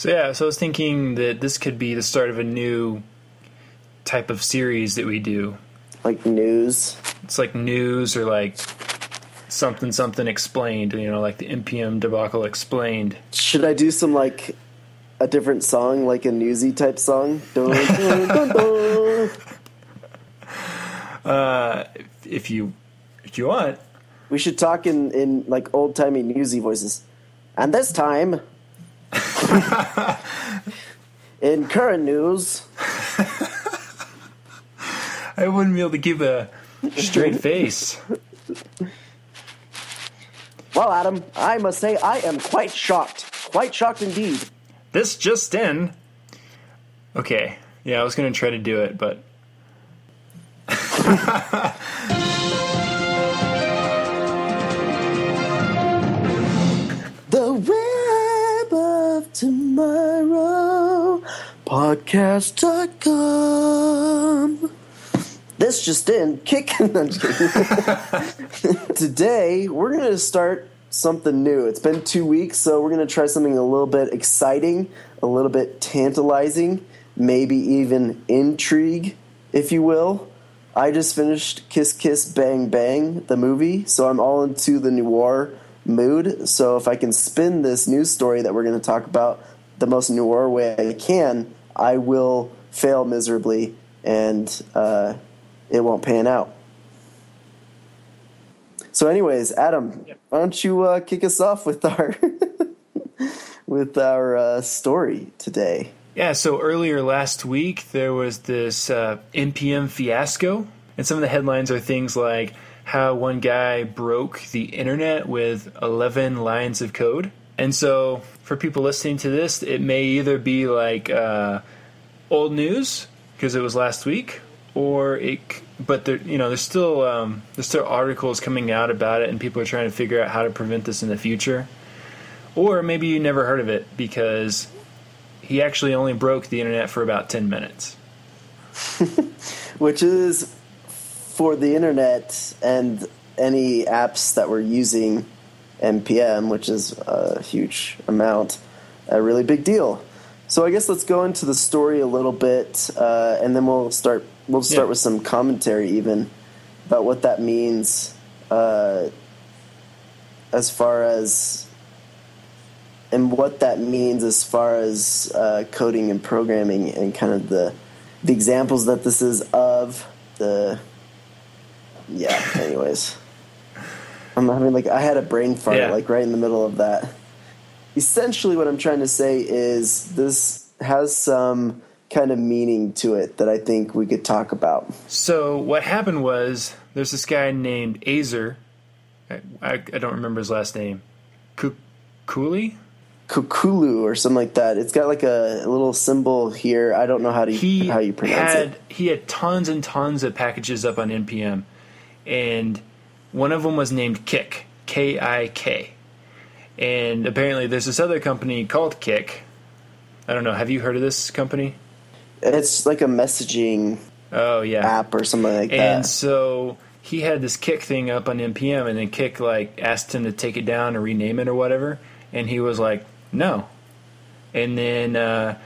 So yeah, so I was thinking that this could be the start of a new type of series that we do. Like news. It's like news or like something something explained, you know, like the NPM debacle explained. Should I do some like a different song, like a newsy type song? Dun, dun, dun. Uh, if you if you want. We should talk in, in like old timey newsy voices. And this time, in current news, I wouldn't be able to keep a straight face. well, Adam, I must say I am quite shocked. Quite shocked indeed. This just in. Okay. Yeah, I was going to try to do it, but podcast.com. This just in, kick. No, I'm. Today, we're going to start something new. It's been two weeks, so we're going to try something a little bit exciting, a little bit tantalizing, maybe even intrigue, if you will. I just finished Kiss Kiss Bang Bang, the movie, so I'm all into the noir mood. So if I can spin this news story that we're going to talk about the most noir way I can, I will fail miserably and uh, it won't pan out. So, anyways, Adam, why don't you uh, kick us off with our with our uh, story today? Yeah, so earlier last week there was this uh, NPM fiasco, and some of the headlines are things like how one guy broke the internet with 11 lines of code. And so, for people listening to this, it may either be like uh, old news because it was last week, or it. But there, you know, there's still um, there's still articles coming out about it, and people are trying to figure out how to prevent this in the future. Or maybe you never heard of it because he actually only broke the internet for about 10 minutes. which is for the internet and any apps that we're using npm which is a huge amount a really big deal so i guess let's go into the story a little bit uh, and then we'll start we'll start Yeah. with some commentary even about what that means uh, as far as and what that means as far as uh, coding and programming and kind of the the examples that this is of the yeah anyways i'm having like i had a brain fart Yeah. like right in the middle of that essentially what i'm trying to say is this has some kind of meaning to it that i think we could talk about So, what happened was there's this guy named Azer. I, I, I don't remember his last name. Kukuli? kukulu or something like that it's got like a, little symbol here i don't know how to He how you pronounce had it he had tons and tons of packages up on npm, and one of them was named Kik, K I K, and apparently there's this other company called Kik. I don't know. Have you heard of this company? it's like a messaging Oh yeah, app or something like And that And so he had this Kik thing up on npm, and then Kik like asked him to take it down or rename it or whatever, and he was like, no. And then uh,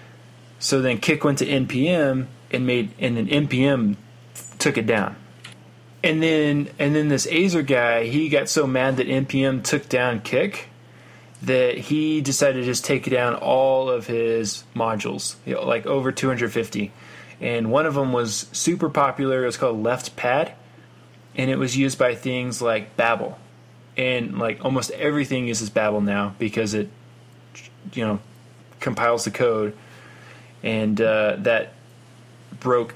so then Kik went to npm and made and then npm took it down. And then and then this Azer guy, he got so mad that npm took down Kik that he decided to just take down all of his modules, you know, like over 250. And one of them was super popular. It was called Left Pad, and it was used by things like Babel, and like almost everything uses Babel now because it, you know, compiles the code, and uh, that broke,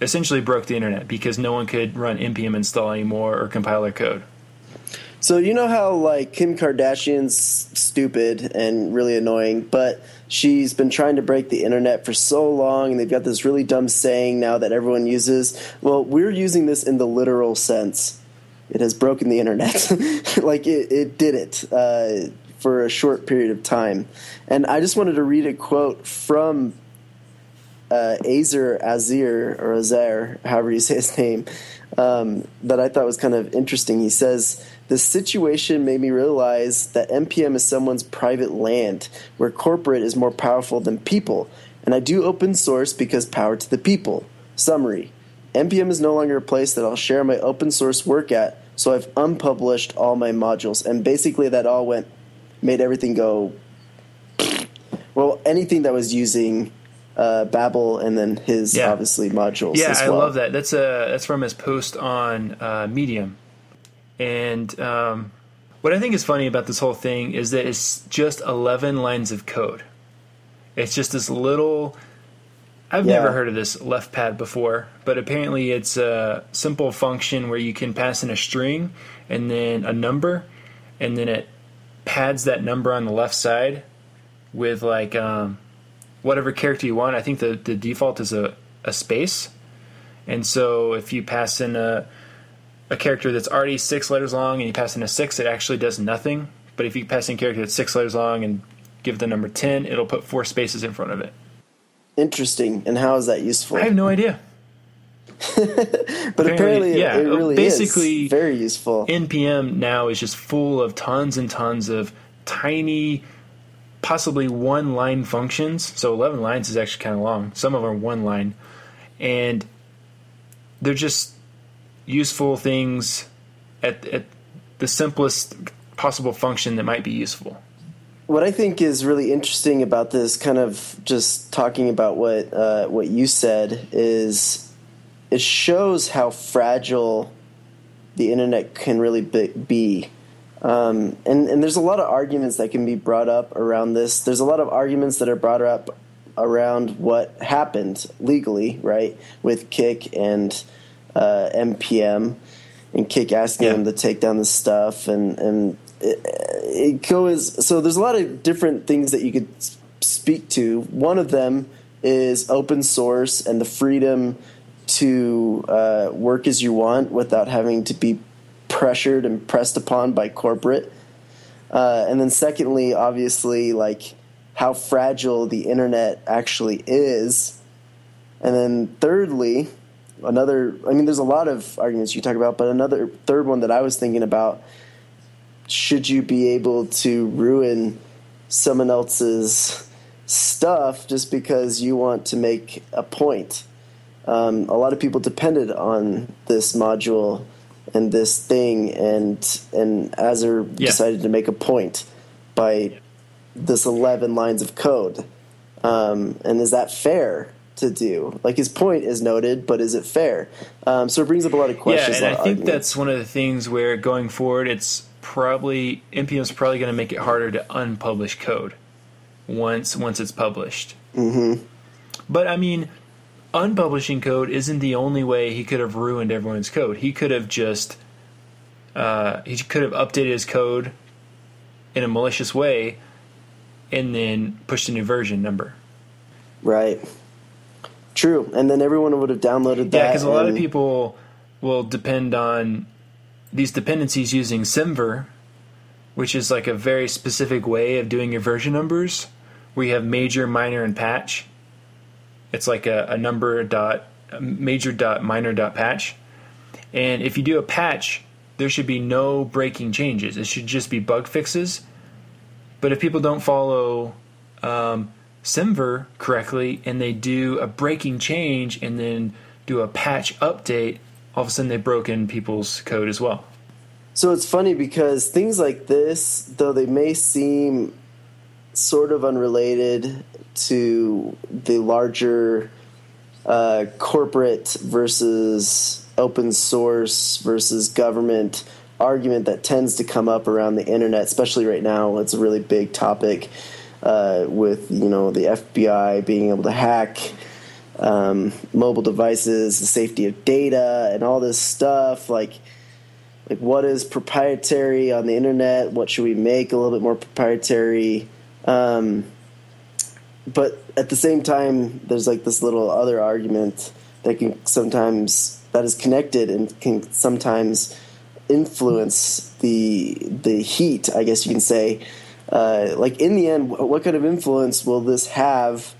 essentially broke the internet because no one could run npm install anymore or compile their code. So you know how like Kim Kardashian's stupid and really annoying, but she's been trying to break the internet for so long, and they've got this really dumb saying now that everyone uses. Well, we're using this in the literal sense. It has broken the internet, like it, it did it uh, for a short period of time. And I just wanted to read a quote from uh, Azer Azir or Azer, however you say his name, um, that I thought was kind of interesting. He says, This situation made me realize that NPM is someone's private land, where corporate is more powerful than people. And I do open source because power to the people. Summary NPM is no longer a place that I'll share my open source work at, so I've unpublished all my modules. And basically, that all went, made everything go. Well, anything that was using uh, Babel and then his Yeah. obviously modules. Yeah, as I love that. That's uh that's from his post on uh, Medium, and um, what I think is funny about this whole thing is that it's just eleven lines of code. It's just this little. I've Yeah. never heard of this left pad before, but apparently it's a simple function where you can pass in a string and then a number, and then it pads that number on the left side with like um, whatever character you want. I think the, the default is a, a space. And so if you pass in a, a character that's already six letters long and you pass in a six, it actually does nothing. But if you pass in a character that's six letters long and give the number 10, it'll put four spaces in front of it. Interesting. And how is that useful? I have no idea. but apparently, yeah, it really basically, is very useful. NPM now is just full of tons and tons of tiny, possibly one line functions. So 11 lines is actually kind of long. Some of them are one line. And they're just useful things at, at the simplest possible function that might be useful. what I think is really interesting about this, kind of just talking about what uh, what you said, is it shows how fragile the internet can really be. Um, and and there's a lot of arguments that can be brought up around this. There's a lot of arguments that are brought up around what happened legally, right, with Kik and uh, NPM, and Kik asking Yeah. them to take down the stuff, and and it, it goes. So there's a lot of different things that you could speak to. One of them is open source and the freedom to uh, work as you want without having to be pressured and pressed upon by corporate. Uh, and then secondly, obviously, like how fragile the internet actually is. And then thirdly, another I mean there's a lot of arguments you talk about, but another third one that I was thinking about should you be able to ruin someone else's stuff just because you want to make a point? Um, a lot of people depended on this module and this thing, and and Azer Yeah. decided to make a point by this 11 lines of code. Um, and is that fair to do? Like his point is noted, but is it fair? Um, so it brings up a lot of questions. yeah, and I think that's one of the things where going forward, it's probably NPM is probably going to make it harder to unpublish code once once it's published. Mm-hmm. But I mean, unpublishing code isn't the only way he could have ruined everyone's code. He could have just uh, he could have updated his code in a malicious way and then pushed a new version number. right. True, and then everyone would have downloaded that. Yeah, because a lot of people will depend on these dependencies using SemVer, which is like a very specific way of doing your version numbers, where you have major, minor, and patch. It's like a, a number dot major dot minor dot patch, and if you do a patch, there should be no breaking changes. It should just be bug fixes. But if people don't follow um, SemVer correctly and they do a breaking change and then do a patch update, all of a sudden they've broken people's code as well. So it's funny because things like this, though they may seem sort of unrelated to the larger uh, corporate versus open source versus government argument that tends to come up around the internet, especially right now. It's a really big topic uh, with you know the FBI being able to hack um, mobile devices, the safety of data, and all this stuff. Like like what is proprietary on the internet what should we make a little bit more proprietary um, but at the same time there's like this little other argument that can sometimes that is connected and can sometimes influence the the heat i guess you can say. Uh, like in the end what kind of influence will this have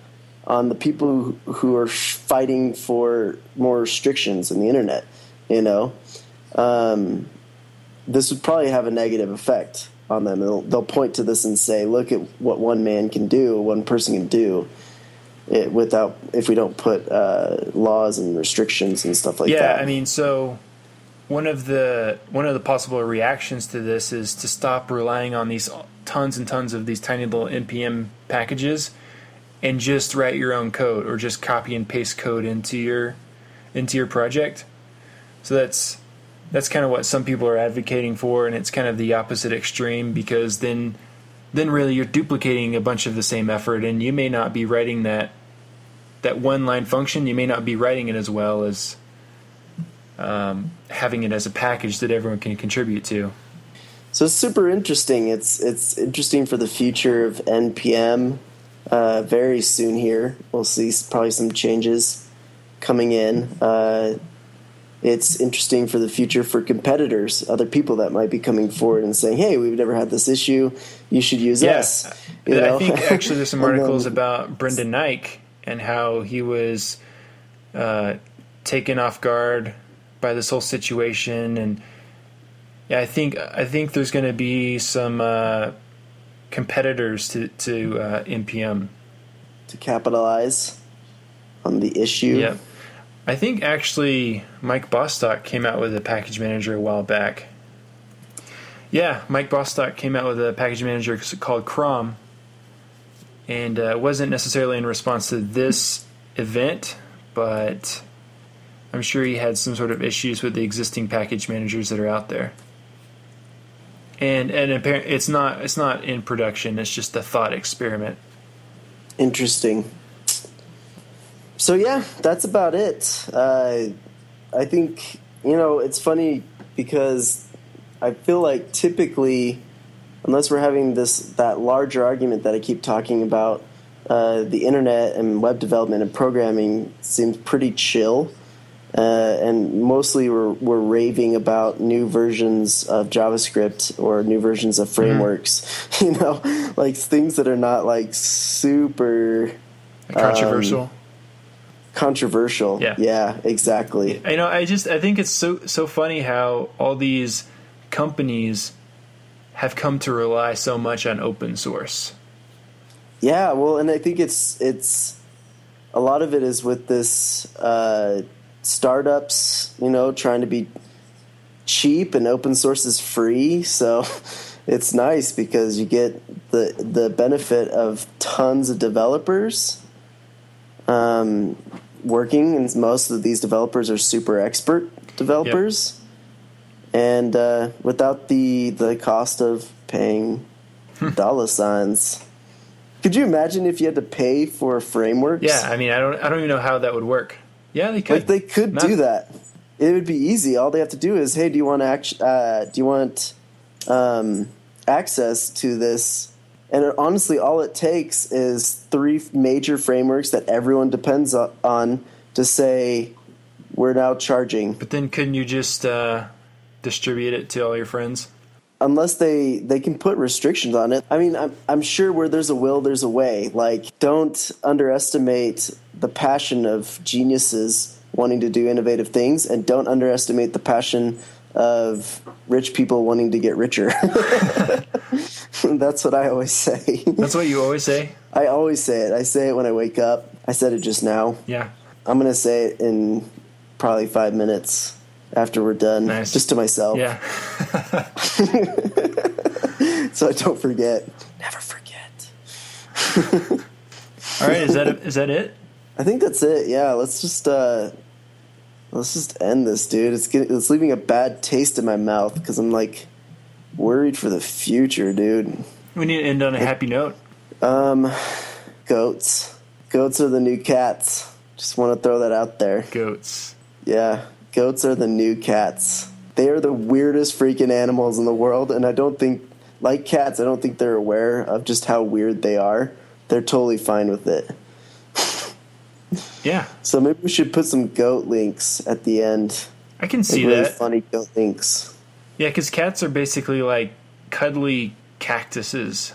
on the people who, who are fighting for more restrictions in the internet you know? Um, this would probably have a negative effect on them. They'll, they'll point to this and say, "Look at what one man can do, one person can do." It, without if we don't put uh, laws and restrictions and stuff like yeah, that. Yeah, I mean, so one of the one of the possible reactions to this is to stop relying on these tons and tons of these tiny little npm packages and just write your own code or just copy and paste code into your into your project. So that's that's kind of what some people are advocating for, and it's kind of the opposite extreme because then then really you're duplicating a bunch of the same effort, and you may not be writing that that one line function. You may not be writing it as well as um, having it as a package that everyone can contribute to. So it's super interesting. It's it's interesting for the future of npm. Uh, very soon here, we'll see probably some changes coming in. Uh, it's interesting for the future for competitors, other people that might be coming forward and saying, "Hey, we've never had this issue. You should use Yeah. us." You know? I think actually there's some And then- articles about Brendan Eich and how he was uh, taken off guard by this whole situation, and yeah, I think I think there's going to be some uh, competitors to to uh, npm. to capitalize on the issue. Yep. I think actually Mike Bostock came out with a package manager a while back. Yeah, Mike Bostock came out with a package manager called Crom, and uh, wasn't necessarily in response to this event, but I'm sure he had some sort of issues with the existing package managers that are out there. And and apparently it's not it's not in production. It's just a thought experiment. Interesting. So yeah, that's about it. Uh, I think you know it's funny because I feel like typically, unless we're having this that larger argument that I keep talking about, uh, the internet and web development and programming seems pretty chill. Uh, and mostly we're, we're raving about new versions of JavaScript or new versions of frameworks, you know, like things that are not like super Controversial. Controversial. Yeah. yeah, exactly. You know, I just I think it's so so funny how all these companies have come to rely so much on open source. Yeah, well, and I think it's it's a lot of it is with this uh, startups, you know, trying to be cheap and open source is free, so it's nice because you get the the benefit of tons of developers um, working, and most of these developers are super expert developers, and uh, without the the cost of paying dollar signs. Could you imagine if you had to pay for frameworks? Yeah, I mean, I don't I don't even know how that would work. Yeah, they could. like they could Not- do that. It would be easy. All they have to do is, hey, do you want act- uh, do you want um, access to this? And it, honestly, all it takes is three major frameworks that everyone depends on to say we're now charging. But then couldn't you just uh, distribute it to all your friends? unless they they can put restrictions on it. I mean, I'm I'm sure where there's a will, there's a way. Like, don't underestimate the passion of geniuses wanting to do innovative things, and don't underestimate the passion of rich people wanting to get richer. That's what I always say. That's what you always say. I always say it. I say it when I wake up. I said it just now. Yeah. I'm gonna say it in probably five minutes after we're done, Nice. just to myself. Yeah. so I don't forget. Never forget. All right. Is that is that it? I think that's it. Yeah, let's just uh let's just end this, dude. It's getting, it's leaving a bad taste in my mouth because I'm like worried for the future, dude. We need to end on a happy note. Um, goats. Goats are the new cats. Just want to throw that out there. Goats. Yeah, goats are the new cats. They are the weirdest freaking animals in the world, and I don't think, like cats, I don't think they're aware of just how weird they are. They're totally fine with it. Yeah, So maybe we should put some goat links at the end. I can Like see really that. funny goat links. Yeah, because cats are basically like cuddly cactuses.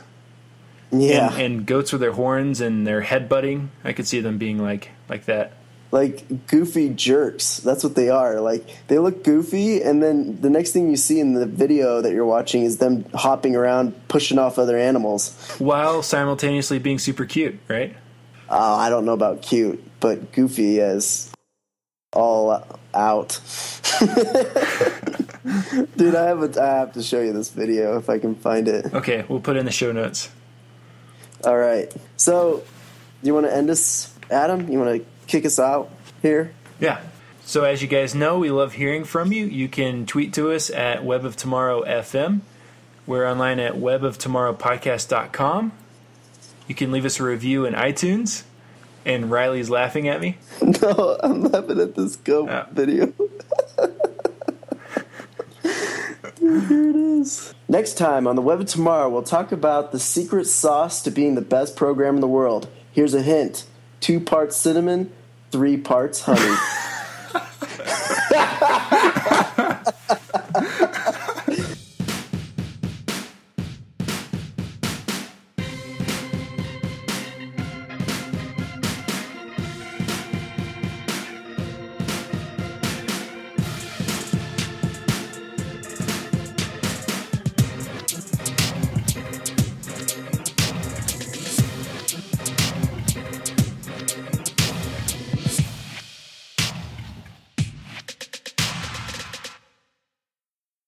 Yeah, And, and goats with their horns and their head butting. I could see them being like like that. like goofy jerks. That's what they are. Like they look goofy, and then the next thing you see in the video that you're watching is them hopping around, pushing off other animals. While simultaneously being super cute, right? Uh, I don't know about cute, but goofy is all out. Dude, I have a, I have to show you this video if I can find it. Okay, we'll put it in the show notes. All right. So, you want to end us, Adam? You want to kick us out here? Yeah. So as you guys know, we love hearing from you. You can tweet to us at Web of Tomorrow FM. We're online at weboftomorrowpodcast.com. You can leave us a review in iTunes. And Riley's laughing at me. No, I'm laughing at this goat Oh. video. Here it is. Next time on the Web of Tomorrow, we'll talk about the secret sauce to being the best program in the world. Here's a hint two parts cinnamon, three parts honey.